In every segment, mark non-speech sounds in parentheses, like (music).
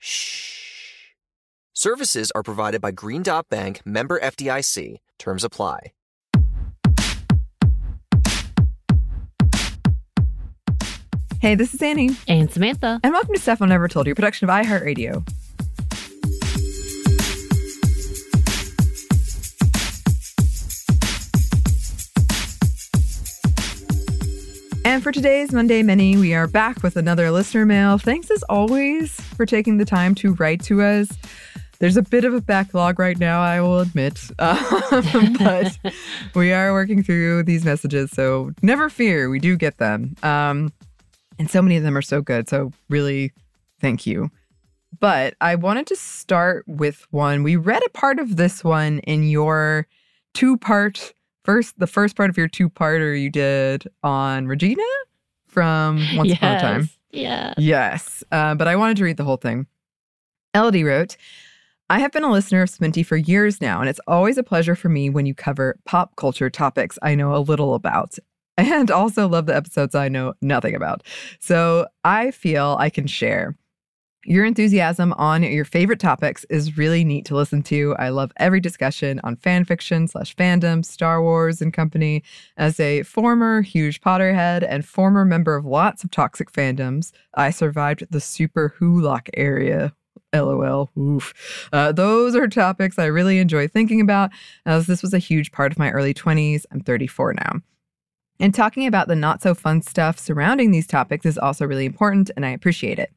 Shh. Services are provided by Green Dot Bank, member FDIC. Terms apply. Hey, this is Annie. And Samantha. And welcome to Stuff I Never Told You, production of iHeartRadio. And for today's Monday Mini, we are back with another listener mail. Thanks as always for taking the time to write to us. There's a bit of a backlog right now, I will admit, (laughs) um, (laughs) but we are working through these messages, so never fear, we do get them. Um, and so many of them are so good. So, really, thank you. But I wanted to start with one. We read a part of this one in your two part first, the first part of your two parter you did on Regina from Once yes. Upon a Time. Yeah. Yes. Uh, but I wanted to read the whole thing. Elodie wrote, I have been a listener of Sminty for years now, and it's always a pleasure for me when you cover pop culture topics I know a little about and also love the episodes I know nothing about. So I feel I can share. Your enthusiasm on your favorite topics is really neat to listen to. I love every discussion on fan fiction slash fandom, Star Wars and company. As a former huge Potterhead and former member of lots of toxic fandoms, I survived the super Wholock area. LOL. Oof. Uh, those are topics I really enjoy thinking about, as this was a huge part of my early 20s. I'm 34 now. And talking about the not so fun stuff surrounding these topics is also really important, and I appreciate it.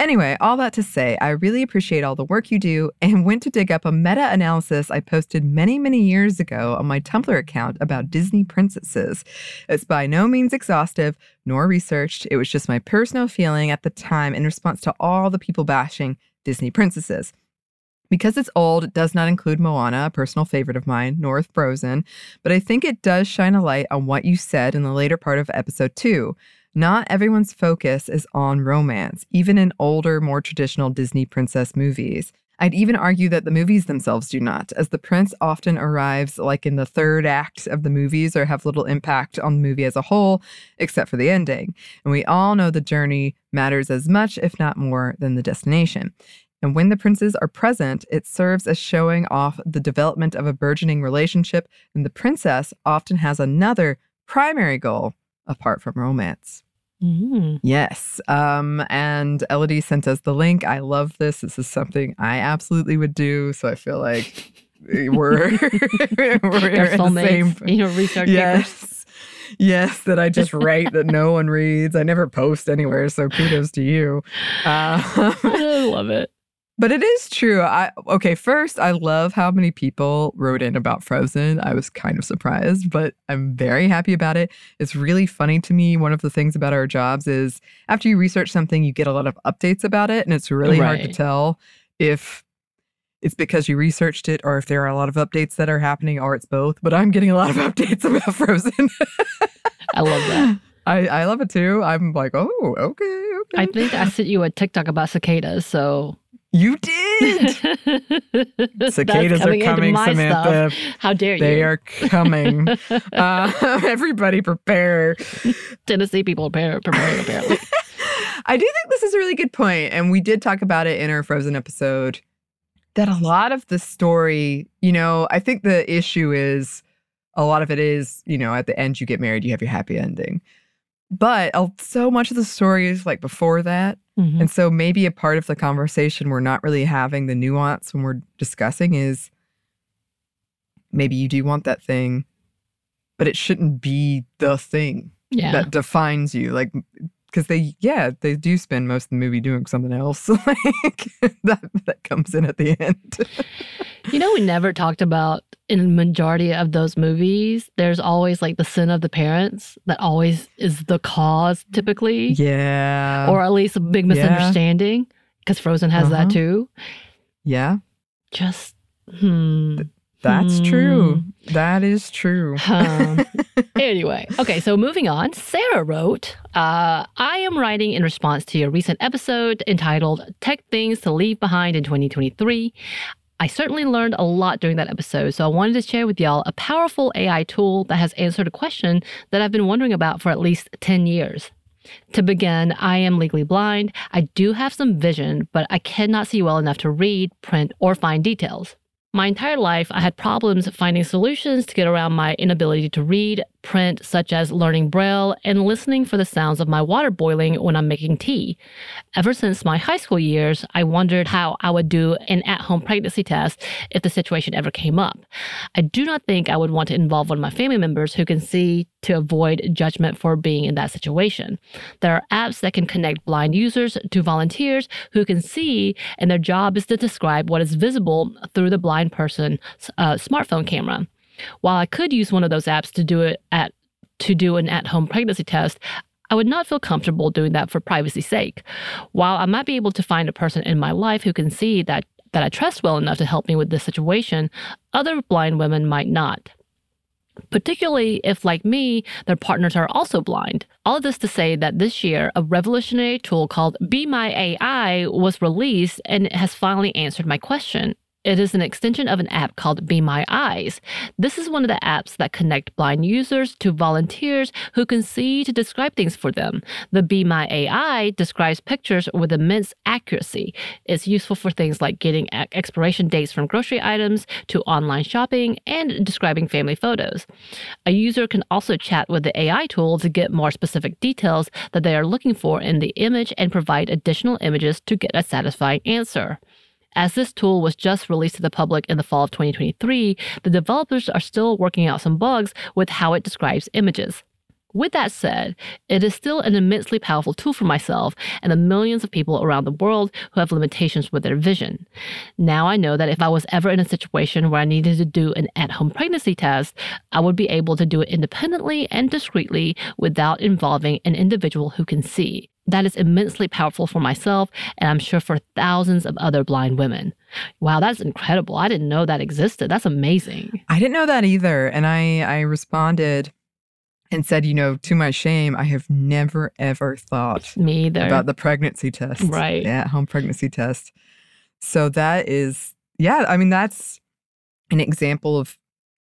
Anyway, all that to say, I really appreciate all the work you do and went to dig up a meta analysis I posted many, many years ago on my Tumblr account about Disney princesses. It's by no means exhaustive nor researched, it was just my personal feeling at the time in response to all the people bashing Disney princesses. Because it's old, it does not include Moana, a personal favorite of mine, nor Frozen, but I think it does shine a light on what you said in the later part of episode two. Not everyone's focus is on romance, even in older, more traditional Disney princess movies. I'd even argue that the movies themselves do not, as the prince often arrives like in the third act of the movies or have little impact on the movie as a whole, except for the ending. And we all know the journey matters as much, if not more, than the destination. And when the princes are present, it serves as showing off the development of a burgeoning relationship, and the princess often has another primary goal apart from romance. Mm. Yes. Um, and Elodie sent us the link. I love this. This is something I absolutely would do. So I feel like (laughs) we're, (laughs) we're in the same. You know, research yes. papers. Yes, that I just write that no one reads. I never post anywhere, so kudos to you. Uh, (laughs) I love it. But it is true. I okay, first, I love how many people wrote in about Frozen. I was kind of surprised, but I'm very happy about it. It's really funny to me. One of the things about our jobs is after you research something, you get a lot of updates about it, and it's really hard to tell if it's because you researched it or if there are a lot of updates that are happening or it's both. But I'm getting a lot of (laughs) updates about Frozen. I love that. (laughs) I, I love it too. I'm like, oh, okay, okay. I think I sent you a TikTok about cicadas, so You did. (laughs) Cicadas are coming into coming, Samantha. Stuff. How dare you? They are coming. (laughs) uh, (laughs) everybody prepare. Tennessee people prepare, preparing apparently. I do think this is a really good point, and we did talk about it in our Frozen episode. That a lot of the story, you know, I think the issue is a lot of it is, you know, at the end you get married, you have your happy ending. But uh, so much of the story is like before that. Mhm. And so maybe a part of the conversation we're not really having the nuance when we're discussing is maybe you do want that thing, but it shouldn't be the thing Yeah. that defines you. Like, because they, yeah, they do spend most of the movie doing something else. (laughs) like that, that comes in at the end. You know, we never talked about in the majority of those movies, there's always like the sin of the parents that always is the cause typically, yeah. or at least a big misunderstanding because Frozen has Uh-huh. that too. yeah, Just, hmm. That's Hmm. true. That is true. Um, (laughs) anyway, okay, so moving on. Sarah wrote, uh, I am writing in response to your recent episode entitled Tech Things to Leave Behind in 2023. I certainly learned a lot during that episode, so I wanted to share with y'all a powerful AI tool that has answered a question that I've been wondering about for at least 10 years. To begin, I am legally blind. I do have some vision, but I cannot see well enough to read, print, or find details. My entire life, I had problems finding solutions to get around my inability to read, print, such as learning Braille and listening for the sounds of my water boiling when I'm making tea. Ever since my high school years, I wondered how I would do an at home pregnancy test if the situation ever came up. I do not think I would want to involve one of my family members who can see to avoid judgment for being in that situation. There are apps that can connect blind users to volunteers who can see, and their job is to describe what is visible through the blind person's uh, smartphone camera. While I could use one of those apps to do it at to do an at-home pregnancy test, I would not feel comfortable doing that for privacy's sake. While I might be able to find a person in my life who can see that that I trust well enough to help me with this situation, other blind women might not particularly if, like me, their partners are also blind. All this to say that this year, a revolutionary tool called Be My AI was released and it has finally answered my question. It is an extension of an app called Be My Eyes. This is one of the apps that connect blind users to volunteers who can see to describe things for them. The Be My AI describes pictures with immense accuracy. It's useful for things like getting expiration dates from grocery items to online shopping and describing family photos. A user can also chat with the AI tool to get more specific details that they are looking for in the image and provide additional images to get a satisfying answer. As this tool was just released to the public in the fall of 2023, the developers are still working out some bugs with how it describes images. With that said, it is still an immensely powerful tool for myself and the millions of people around the world who have limitations with their vision. Now I know that if I was ever in a situation where I needed to do an at home pregnancy test, I would be able to do it independently and discreetly without involving an individual who can see. That is immensely powerful for myself, and I'm sure for thousands of other blind women. Wow, that's incredible. I didn't know that existed. That's amazing. I didn't know that either. And I, I responded and said, you know, to my shame, I have never, ever thought Me either. about the pregnancy test. Right. Yeah, home pregnancy test. So that is, yeah, I mean, that's an example of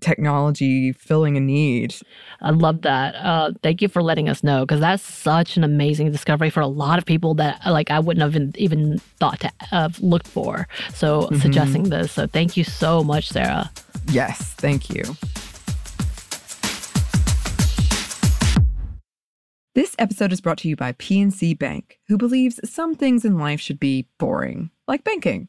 technology filling a need. I love that. Uh, thank you for letting us know because that's such an amazing discovery for a lot of people that like I wouldn't have even, even thought to have looked for. So Mhm. suggesting this. So thank you so much, Sarah. Yes, thank you. This episode is brought to you by PNC Bank, who believes some things in life should be boring, like banking.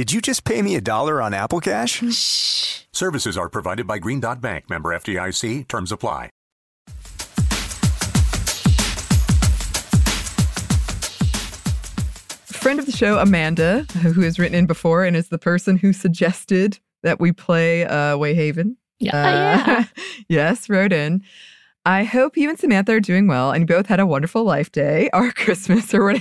Did you just pay me a dollar on Apple Cash? Shh. Services are provided by Green Dot Bank, member FDIC. Terms apply. Friend of the show, Amanda, who has written in before and is the person who suggested that we play uh, Wayhaven. Yeah. Uh, yeah. (laughs) yes, wrote in. I hope you and Samantha are doing well and you both had a wonderful life day or (laughs) Christmas or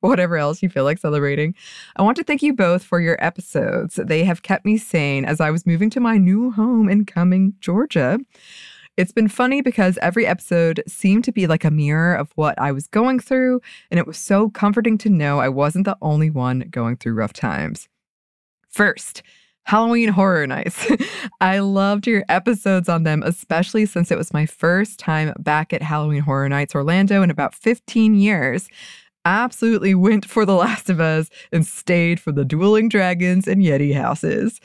whatever, else you feel like celebrating. I want to thank you both for your episodes. They have kept me sane as I was moving to my new home in Cumming, Georgia. It's been funny because every episode seemed to be like a mirror of what I was going through, and it was so comforting to know I wasn't the only one going through rough times. First, Halloween Horror Nights. (laughs) I loved your episodes on them, especially since it was my first time back at Halloween Horror Nights Orlando in about 15 years. Absolutely went for The Last of Us and stayed for the dueling dragons and Yeti houses.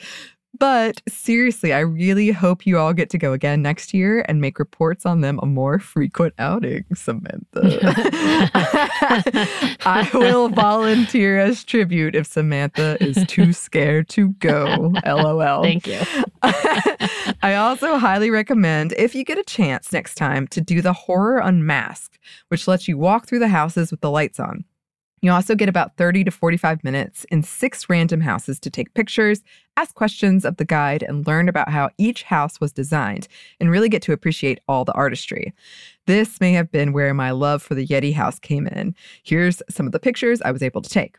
But seriously, I really hope you all get to go again next year and make reports on them a more frequent outing, Samantha. (laughs) I will volunteer as tribute if Samantha is too scared to go. LOL. Thank you. (laughs) I also highly recommend, if you get a chance next time, to do the Horror Unmasked, which lets you walk through the houses with the lights on. You also get about 30 to 45 minutes in six random houses to take pictures, ask questions of the guide, and learn about how each house was designed, and really get to appreciate all the artistry. This may have been where my love for the Yeti house came in. Here's some of the pictures I was able to take.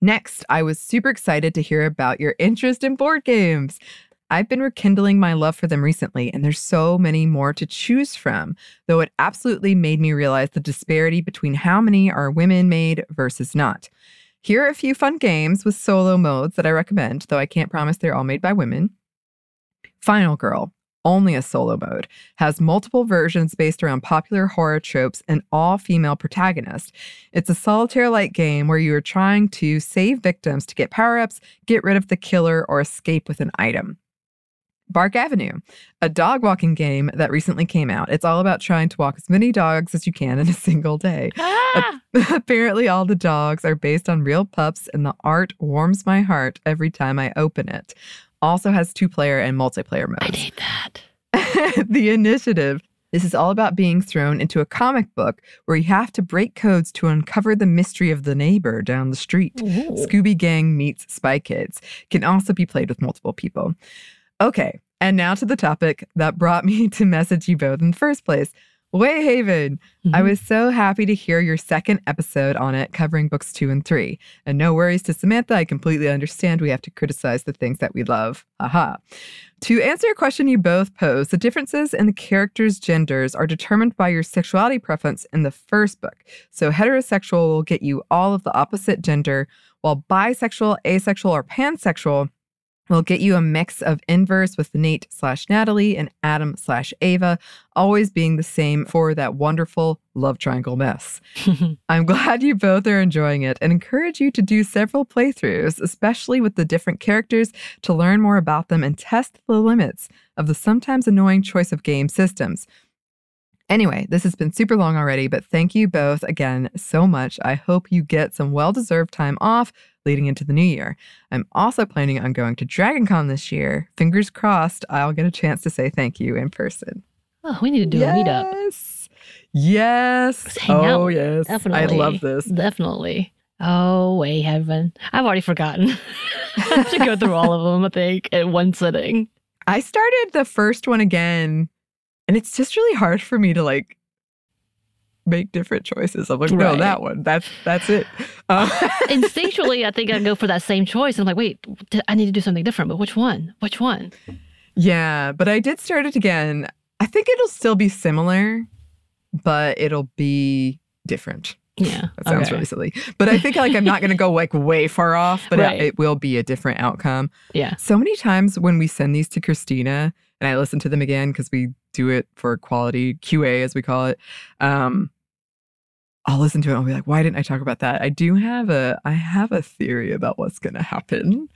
Next, I was super excited to hear about your interest in board games. I've been rekindling my love for them recently, and there's so many more to choose from, though it absolutely made me realize the disparity between how many are women made versus not. Here are a few fun games with solo modes that I recommend, though I can't promise they're all made by women. Final Girl, only a solo mode, has multiple versions based around popular horror tropes and all female protagonists. It's a solitaire like game where you are trying to save victims to get power ups, get rid of the killer, or escape with an item. Bark Avenue, a dog walking game that recently came out. It's all about trying to walk as many dogs as you can in a single day. Ah! (laughs) Apparently, all the dogs are based on real pups, and the art warms my heart every time I open it. Also has two player and multiplayer mode. I modes. need that. (laughs) the initiative. This is all about being thrown into a comic book where you have to break codes to uncover the mystery of the neighbor down the street. Ooh. Scooby Gang meets Spy Kids can also be played with multiple people. Okay, and now to the topic that brought me (laughs) to message you both in the first place. Wayhaven. I Mhm. was so happy to hear your second episode on it covering books two and three. And no worries to Samantha, I completely understand we have to criticize the things that we love. Aha. To answer a question you both posed, the differences in the characters' genders are determined by your sexuality preference in the first book. So heterosexual will get you all of the opposite gender, while bisexual, asexual, or pansexual will get you a mix of inverse with Nate slash Natalie and Adam slash Ava, always being the same for that wonderful love triangle mess. (laughs) I'm glad you both are enjoying it and encourage you to do several playthroughs, especially with the different characters, to learn more about them and test the limits of the sometimes annoying choice of game systems. Anyway, this has been super long already, but thank you both again so much. I hope you get some well deserved time off leading into the new year. I'm also planning on going to DragonCon this year. Fingers crossed, I'll get a chance to say thank you in person. Oh, we need to do a meetup. Yes. Yes. Let's hang oh, out. yes. Definitely. I love this. Definitely. Oh, Wayhaven. I've already forgotten. (laughs) I have to go through all of them, I think, in one sitting. I started the first one again, and it's just really hard for me to like make different choices. I'm like, no, Right. that one. That's that's it. Uh, (laughs) Instinctually, I think I go for that same choice. I'm like, wait, I need to do something different, but which one? Which one? yeah, but I did start it again. I think it'll still be similar, but it'll be different. Yeah. That sounds okay. really silly. But I think like I'm not going to go (laughs) like way far off, but Right. it, it will be a different outcome. Yeah. So many times when we send these to Christina and I listen to them again because we do it for quality QA as we call it. Um, I'll listen to it. and I'll be like, why didn't I talk about that? I do have a I have a theory about what's going to happen,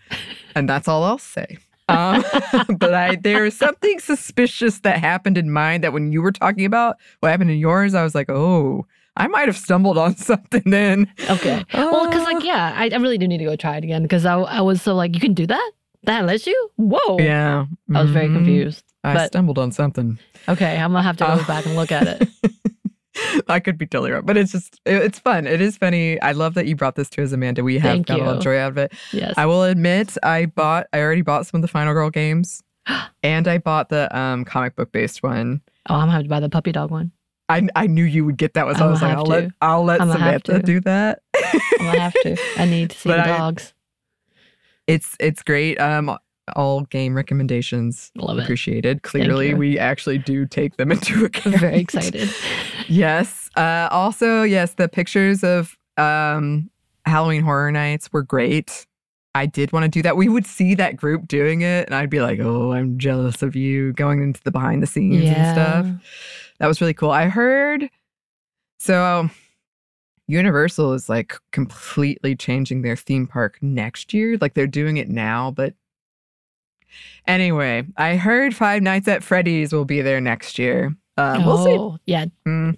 and that's all I'll say. Um, (laughs) but I there is something suspicious that happened in mine that when you were talking about what happened in yours, I was like, oh, I might have stumbled on (laughs) something then. Okay. Well, because Uh, like yeah, I, I really do need to go try it again because I I was so like you can do that. That lets you. Whoa. yeah, I was very mhm. confused. I but stumbled on something. okay, I'm gonna have to go Uh, back and look at it. (laughs) (laughs) I could be totally wrong, but it's just it- it's fun. It is funny. I love that you brought this to us, Amanda. We have Thank got a lot of joy out of it. Yes. I will admit, I bought. I already bought some of the Final Girl games, (gasps) and I bought the um comic book based one. oh, I'm gonna have to buy the puppy dog one. I I knew you would get that one, so I was like, I'll let, I'll let Samantha do that. I'm gonna have to. I need to (laughs) see But the I- dogs. It's it's great. Um, all game recommendations Love it. appreciated. Clearly, we actually do take them (laughs) into account. I'm very excited. (laughs) Yes. Uh, also, yes, the pictures of um, Halloween Horror Nights were great. I did want to do that. We would see that group doing it, and I'd be like, "Oh, I'm jealous of you going into the behind the scenes and stuff." That was really cool. I heard so Universal is like completely changing their theme park next year. Like they're doing it now, but anyway, I heard Five Nights at Freddy's will be there next year. Uh, we'll see. oh, yeah. Mm.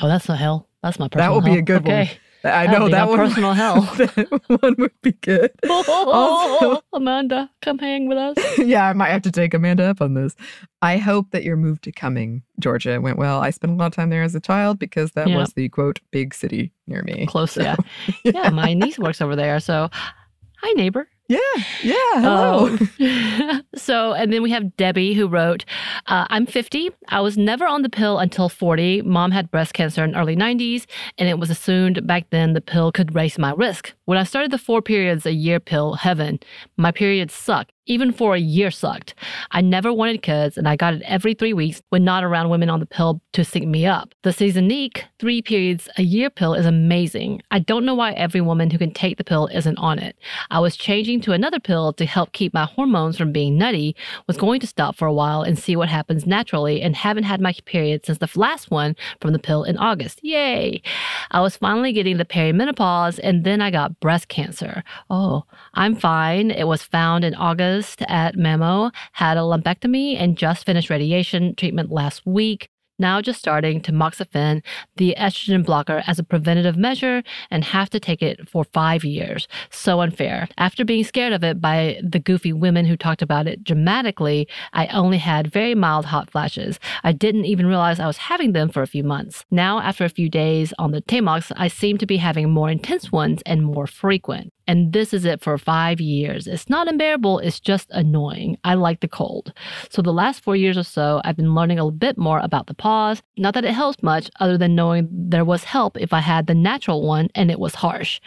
Oh, that's a hell. That's my personal. That will be a good one. I That'd know be that my one. personal (laughs) hell. that one would be good. (laughs) Also- Amanda, come hang with us. (laughs) yeah, I might have to take Amanda up on this. I hope that your move to Cumming, Georgia, went well. I spent a lot of time there as a child because that Yeah. was the quote big city near me. Close, So, yeah. Yeah, my niece works over there. So, hi, neighbor. Yeah, yeah. Hello. Um, (laughs) so, and then we have Debbie who wrote, uh, I'm 50. I was never on the pill until 40. Mom had breast cancer in early 90s, and it was assumed back then the pill could raise my risk. When I started the four periods a year pill, heaven, my periods sucked. Even for a year sucked. I never wanted kids, and I got it every three weeks when not around women on the pill to sync me up. The Seasonique three periods a year pill is amazing. I don't know why every woman who can take the pill isn't on it. I was changing to another pill to help keep my hormones from being nutty, was going to stop for a while and see what happens naturally, and haven't had my period since the last one from the pill in August. Yay! I was finally getting the perimenopause, and then I got breast cancer. Oh, I'm fine. It was found in August at mammo, had a lumpectomy, and just finished radiation treatment last week. Now just starting tamoxifen, the estrogen blocker, as a preventative measure and have to take it for five years. So unfair. After being scared of it by the goofy women who talked about it dramatically, I only had very mild hot flashes. I didn't even realize I was having them for a few months. Now, after a few days on the Tamox, I seem to be having more intense ones and more frequent. And this is it for five years. It's not unbearable, it's just annoying. I like the cold. So, the last four years or so, I've been learning a bit more about the pause. Not that it helps much, other than knowing there was help if I had the natural one and it was harsh.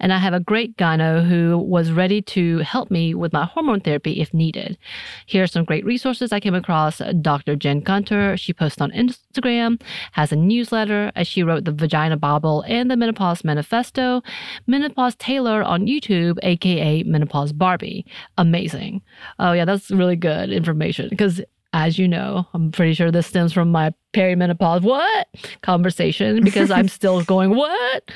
And I have a great gyno who was ready to help me with my hormone therapy if needed. Here are some great resources I came across. Dr. Jen Gunter, she posts on Instagram, has a newsletter, as she wrote the Vagina Bible and the Menopause Manifesto. Menopause Taylor on YouTube, aka Menopause Barbie. Amazing. Oh, yeah, that's really good information because. As you know, I'm pretty sure this stems from my perimenopause what conversation because I'm (laughs) still going what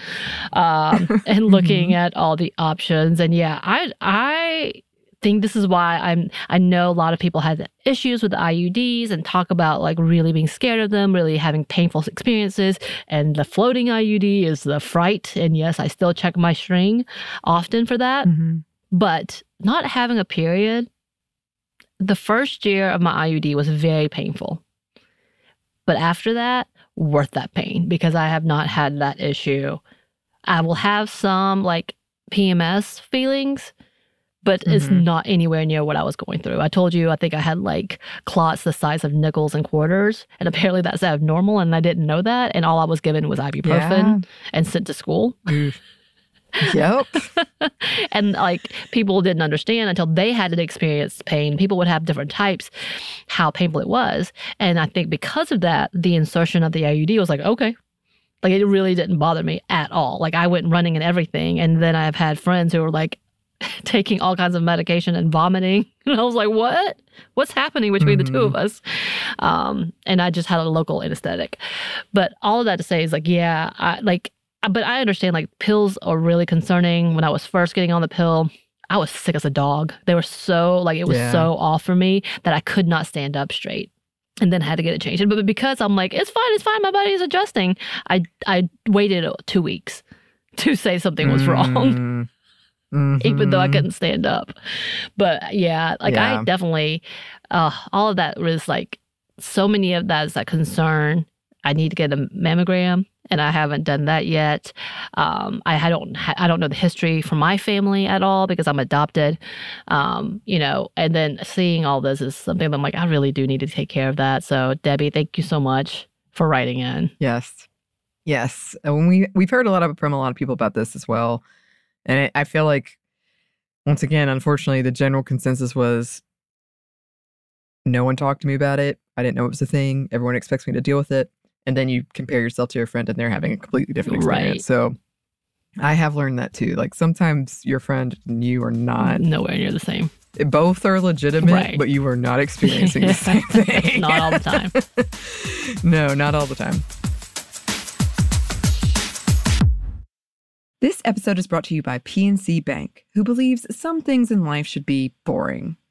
um, and looking at all the options. And yeah, I I think this is why I'm I know a lot of people have issues with IUDs and talk about like really being scared of them, really having painful experiences. And the floating IUD is the fright. And yes, I still check my string often for that. Mhm. But not having a period, the first year of my IUD was very painful. But after that, worth that pain because I have not had that issue. I will have some like PMS feelings, but it's Mhm. not anywhere near what I was going through. I told you I think I had like clots the size of nickels and quarters, and apparently that's abnormal, and I didn't know that. And all I was given was ibuprofen and sent to school. Yep. (laughs) and like people didn't understand until they had to experience pain. People would have different types, how painful it was. And I think because of that, the insertion of the IUD was like, okay. Like it really didn't bother me at all. Like I went running and everything. And then I've had friends who were like, (laughs) taking all kinds of medication and vomiting. (laughs) And I was like, what? What's happening between the two of us? Um, and I just had a local anesthetic. But all of that to say is like, yeah, I, like, but I understand like pills are really concerning. When I was first getting on the pill, I was sick as a dog. They were so like it was Yeah. so off for me that I could not stand up straight. And then had to get it changed. But because I'm like, it's fine, it's fine, my body is adjusting. I I waited two weeks (laughs) to say something was wrong, Mm. (laughs) even though I Mhm. couldn't stand up. But yeah, like Yeah. I definitely, uh, all of that was like so many of that is that concern. I need to get a mammogram, and I haven't done that yet. Um, I, I don't I don't know the history from my family at all because I'm adopted. Um, you know, and then seeing all this is something that I'm like, I really do need to take care of that. So Debbie, thank you so much for writing in. Yes. Yes. And we we've heard a lot of from a lot of people about this as well. And I feel like once again, unfortunately, the general consensus was no one talked to me about it. I didn't know it was a thing. Everyone expects me to deal with it. And then you compare yourself to your friend and they're having a completely different experience. Right. So I have learned that too. Like sometimes your friend and you are not Nowhere near the same. both are legitimate, Right. but you are not (laughs) experiencing the same thing. Not all the time. (laughs) no, not all the time. This episode is brought to you by PNC Bank, who believes some things in life should be boring,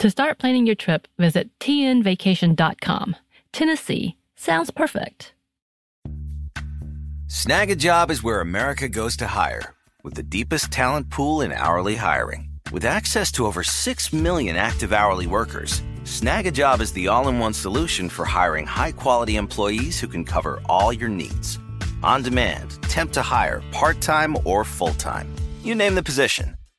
To start planning your trip, visit tnvacation.com. Tennessee sounds perfect. Snag a job is where America goes to hire, with the deepest talent pool in hourly hiring. With access to over 6 million active hourly workers, Snag a job is the all in one solution for hiring high quality employees who can cover all your needs. On demand, temp to hire, part time or full time. You name the position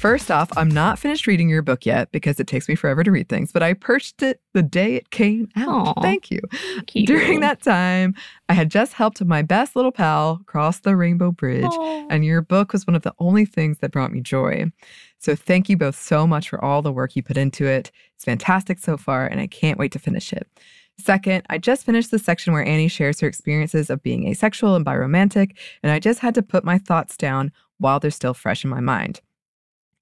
First off, I'm not finished reading your book yet because it takes me forever to read things, but I purchased it the day it came out. Aw. Thank you. Cute. During that time, I had just helped my best little pal cross the Rainbow Bridge, Aw. and your book was one of the only things that brought me joy. So thank you both so much for all the work you put into it. It's fantastic so far, and I can't wait to finish it. Second, I just finished the section where Annie shares her experiences of being asexual and biromantic, and I just had to put my thoughts down while they're still fresh in my mind.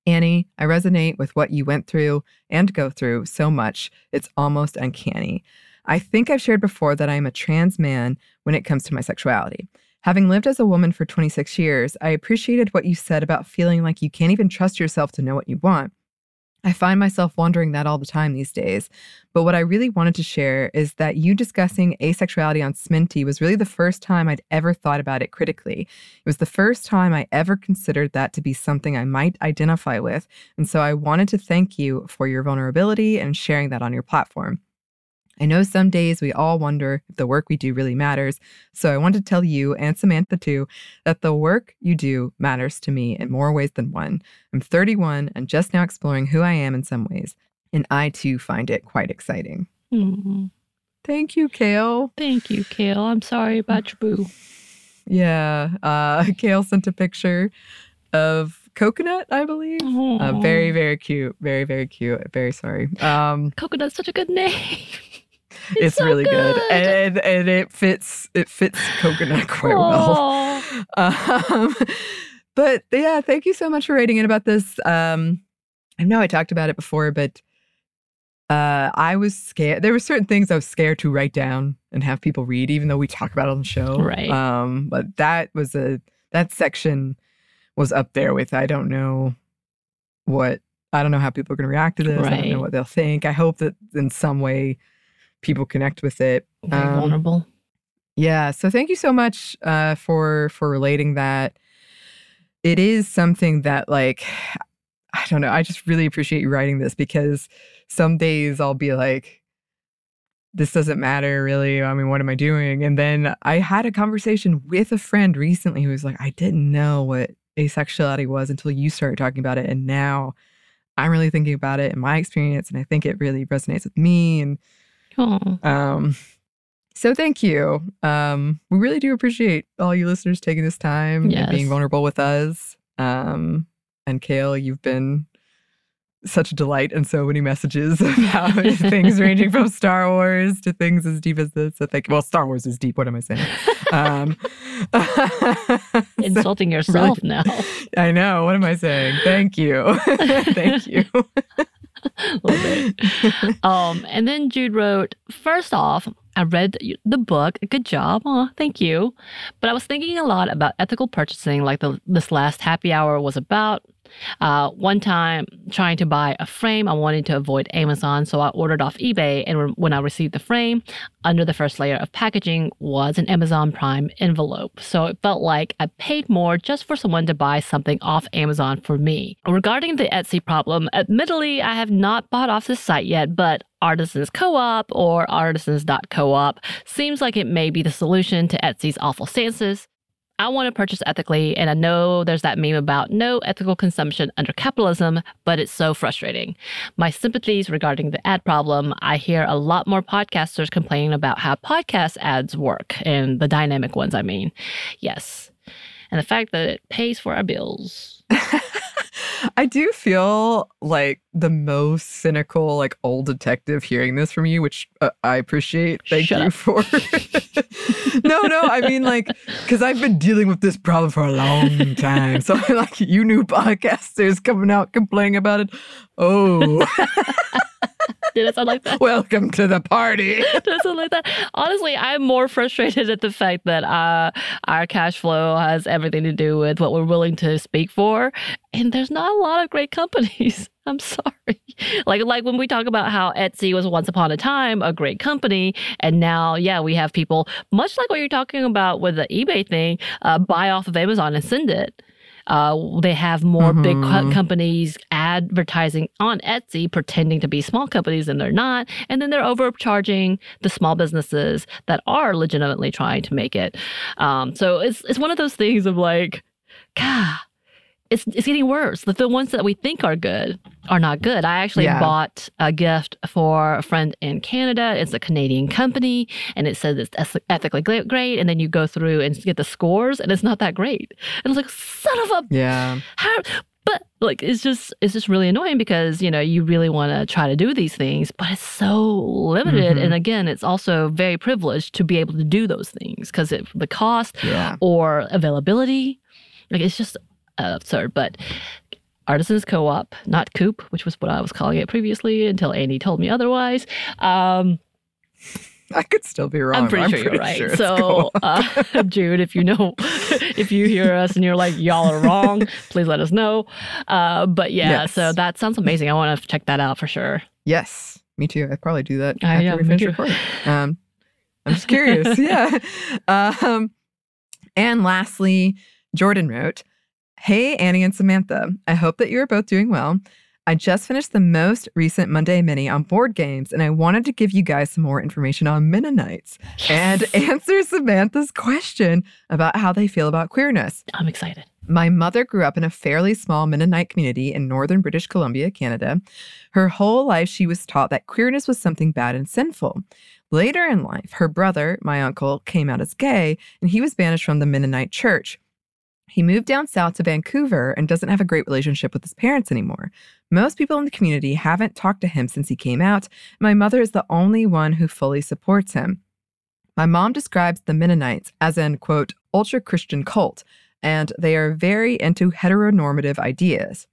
Annie, I resonate with what you went through and go through so much, it's almost uncanny. I think I've shared before that I am a trans man when it comes to my sexuality. Having lived as a woman for 26 years, I appreciated what you said about feeling like you can't even trust yourself to know what you want. I find myself wondering that all the time these days. But what I really wanted to share is that you discussing asexuality on Sminty was really the first time I'd ever thought about it critically. It was the first time I ever considered that to be something I might identify with. And so I wanted to thank you for your vulnerability and sharing that on your platform. I know some days we all wonder if the work we do really matters. So I want to tell you and Samantha too that the work you do matters to me in more ways than one. I'm 31 and just now exploring who I am in some ways. And I too find it quite exciting. Mm, Thank you, Kale. thank you, Kale. I'm sorry about your boo. Yeah. Uh, (laughs) Kale sent a picture of coconut, I believe. Uh, very, very cute. Very, very cute. Very sorry. Um, Coconut's such a good name. (laughs) It's, so really good. good. and and it fits it fits coconut quite well. (laughs) Um, but yeah, thank you so much for writing in about this. Um, I know I talked about it before, but uh, I was scared. There were certain things I was scared to write down and have people read, even though we talk about it on the show. Right. Um, but that was a that section was up there with I don't know what I don't know how people are going to react to this. I don't know what they'll think. I hope that in some way people connect with it. Very Um, vulnerable. yeah. So thank you so much uh, for for relating that. It is something that like I don't know. I just really appreciate you writing this because some days I'll be like, this doesn't matter really. I mean, what am I doing? And then I had a conversation with a friend recently who was like, I didn't know what asexuality was until you started talking about it. And now I'm really thinking about it in my experience. And I think it really resonates with me. And Oh, um, so thank you. Um, we really do appreciate all you listeners taking this time and being vulnerable with us. Um, and Kale, you've been such a delight and so many messages (laughs) about things (laughs) ranging from Star Wars to things as deep as this. So thank well, Star Wars is deep. What am I saying? Um, (laughs) so- insulting yourself now. I know. What am I saying? Thank you. thank you. (laughs) Bit. Um, and then Jude wrote, first off, I read the book. Good job. Aw, thank you. But I was thinking a lot about ethical purchasing, like the, this last happy hour was about. Uh, one time, trying to buy a frame, I wanted to avoid Amazon, so I ordered off eBay. And when- when I received the frame, under the first layer of packaging was an Amazon Prime envelope. So it felt like I paid more just for someone to buy something off Amazon for me. Regarding the Etsy problem, admittedly, I have not bought off this site yet, but Artisans Co-op or artisans.coop seems like it may be the solution to Etsy's awful stances. I want to purchase ethically, and I know there's that meme about no ethical consumption under capitalism, but it's so frustrating. My sympathies regarding the ad problem. I hear a lot more podcasters complaining about how podcast ads work, and the dynamic ones, I mean. Yes. And the fact that it pays for our bills. (laughs) I do feel like the most cynical, like old detective hearing this from you, which uh, I appreciate. Thank Shut you up. for. (laughs) (laughs) no, no, I mean like because I've been dealing with this problem for a long time. So (laughs) like you new podcasters coming out complaining about it. Oh, Did it sound like that? welcome to the party. (laughs) Does it sound like that? Honestly, I'm more frustrated at the fact that uh, our cash flow has everything to do with what we're willing to speak for, and there's not a lot of great companies. (laughs) I'm sorry. Like like when we talk about how Etsy was once upon a time a great company, and now yeah we have people much like what you're talking about with the eBay thing, uh, buy off of Amazon and send it. Uh, they have more big co- Mhm. companies advertising on Etsy, pretending to be small companies, and they're not. And then they're overcharging the small businesses that are legitimately trying to make it. Um, so it's it's one of those things of like, God, it's it's getting worse. The, the ones that we think are good are not good. I actually Yeah. bought a gift for a friend in Canada. It's a Canadian company, and it says it's ethically great. And then you go through and get the scores, and it's not that great. And I was like, son of a Yeah. how but like it's just it's just really annoying because you know you really want to try to do these things but it's so limited Mhm. and again it's also very privileged to be able to do those things because of the cost Yeah. or availability like it's just absurd but artisans co-op not coop which was what i was calling it previously until annie told me otherwise um I could still be wrong. I'm pretty sure you're right. sure so, (laughs) uh, (laughs) Jude, if you know, (laughs) if you hear us and you're like, y'all are wrong, please let us know. Uh, but yeah, Yes. so that sounds amazing. I want to check that out for sure. yes, me too. I'd probably do that Uh, after yeah, we finish recording. Um, I'm just curious. yeah. Um, and lastly, Jordan wrote, Hey, Annie and Samantha. I hope that you are both doing well. I just finished the most recent Monday Mini on board games, and I wanted to give you guys some more information on Mennonites and answer Samantha's question about how they feel about queerness. I'm excited. My mother grew up in a fairly small Mennonite community in northern British Columbia, Canada. Her whole life, she was taught that queerness was something bad and sinful. Later in life, her brother, my uncle, came out as gay, and he was banished from the Mennonite church. He moved down south to Vancouver and doesn't have a great relationship with his parents anymore. Most people in the community haven't talked to him since he came out. My mother is the only one who fully supports him. My mom describes the Mennonites as an, quote, ultra Christian cult, and they are very into heteronormative ideas.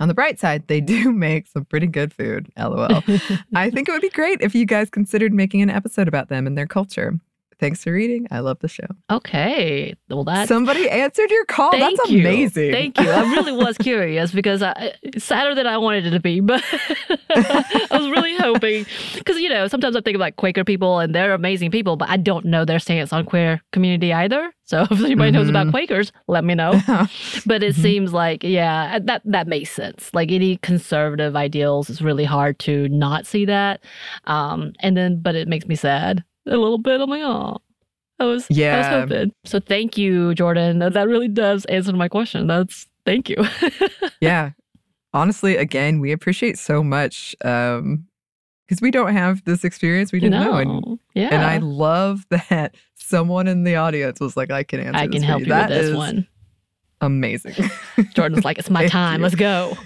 On the bright side, they (laughs) do make some pretty good food, lol. (laughs) I think it would be great if you guys considered making an episode about them and their culture. Thanks for reading. I love the show. Okay. Well, that Somebody answered your call. Thank That's you. amazing. Thank you. I really was (laughs) curious because I, it's sadder than I wanted it to be, but (laughs) I was really hoping because you know sometimes I think about Quaker people and they're amazing people, but I don't know their stance on queer community either. So (laughs) if anybody knows about Mhm. Quakers, let me know. But it Mhm. seems like yeah, that that makes sense. Like any conservative ideals, it's really hard to not see that. Um, and then, but it makes me sad a little bit. I'm like, oh. I was, I was Yeah. hoping. So thank you, Jordan. That, that really does answer my question. That's thank you. (laughs) yeah. Honestly, again, we appreciate so much um because we don't have this experience. We didn't know. And, yeah. and I love (laughs) that someone in the audience was like, I can answer I this can help you That with this one. Amazing. (laughs) Jordan's like, it's my time. you. Let's go.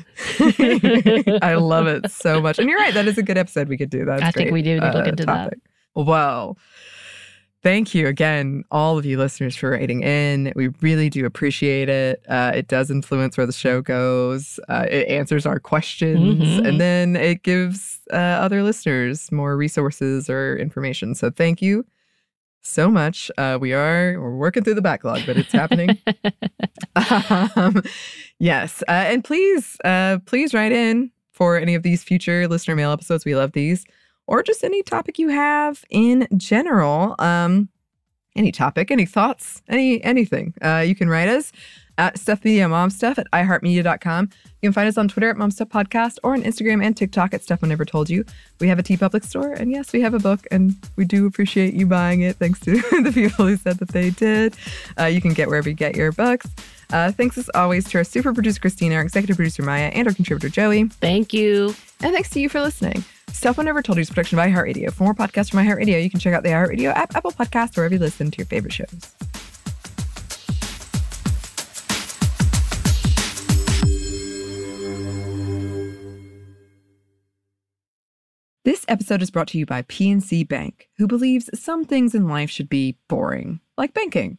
I love it so much. And you're right. That is a good episode we could do. That's I think great, we do need to look uh, into that. Well, thank you again, all of you listeners, for writing in. We really do appreciate it. Uh, it does influence where the show goes. Uh, it answers our questions, Mhm. and then it gives uh, other listeners more resources or information. So thank you so much. Uh, we are we're working through the backlog, but it's happening. (laughs) um, yes, uh, and please, uh, please write in for any of these future listener mail episodes. We love these, or just any topic you have in general. Um, any topic, any thoughts, any anything. Uh, you can write us at Stuff Media Mom Stuff at iHeartMedia.com. You can find us on Twitter at Mom Stuff Podcast or on Instagram and TikTok at Stuff I Never Told You. We have a TeePublic store, and yes, we have a book, and we do appreciate you buying it. Thanks to (laughs) the people who said that they did. Uh, you can get wherever you get your books. Uh, thanks as always to our super producer Christina, our executive producer Maya, and our contributor Joey. Thank you. And thanks to you for listening. Stuff I Never Told You is a production by iHeartRadio. For more podcasts from iHeartRadio, you can check out the iHeartRadio app, Apple Podcasts, wherever you listen to your favorite shows. This episode is brought to you by PNC Bank, who believes some things in life should be boring, like banking.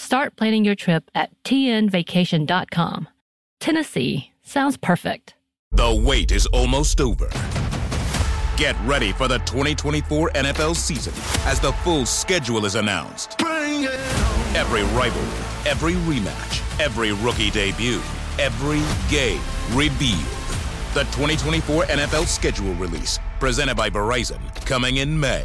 Start planning your trip at tnvacation.com. Tennessee sounds perfect. The wait is almost over. Get ready for the 2024 NFL season as the full schedule is announced. Every rivalry, every rematch, every rookie debut, every game revealed. The 2024 NFL schedule release, presented by Verizon, coming in May.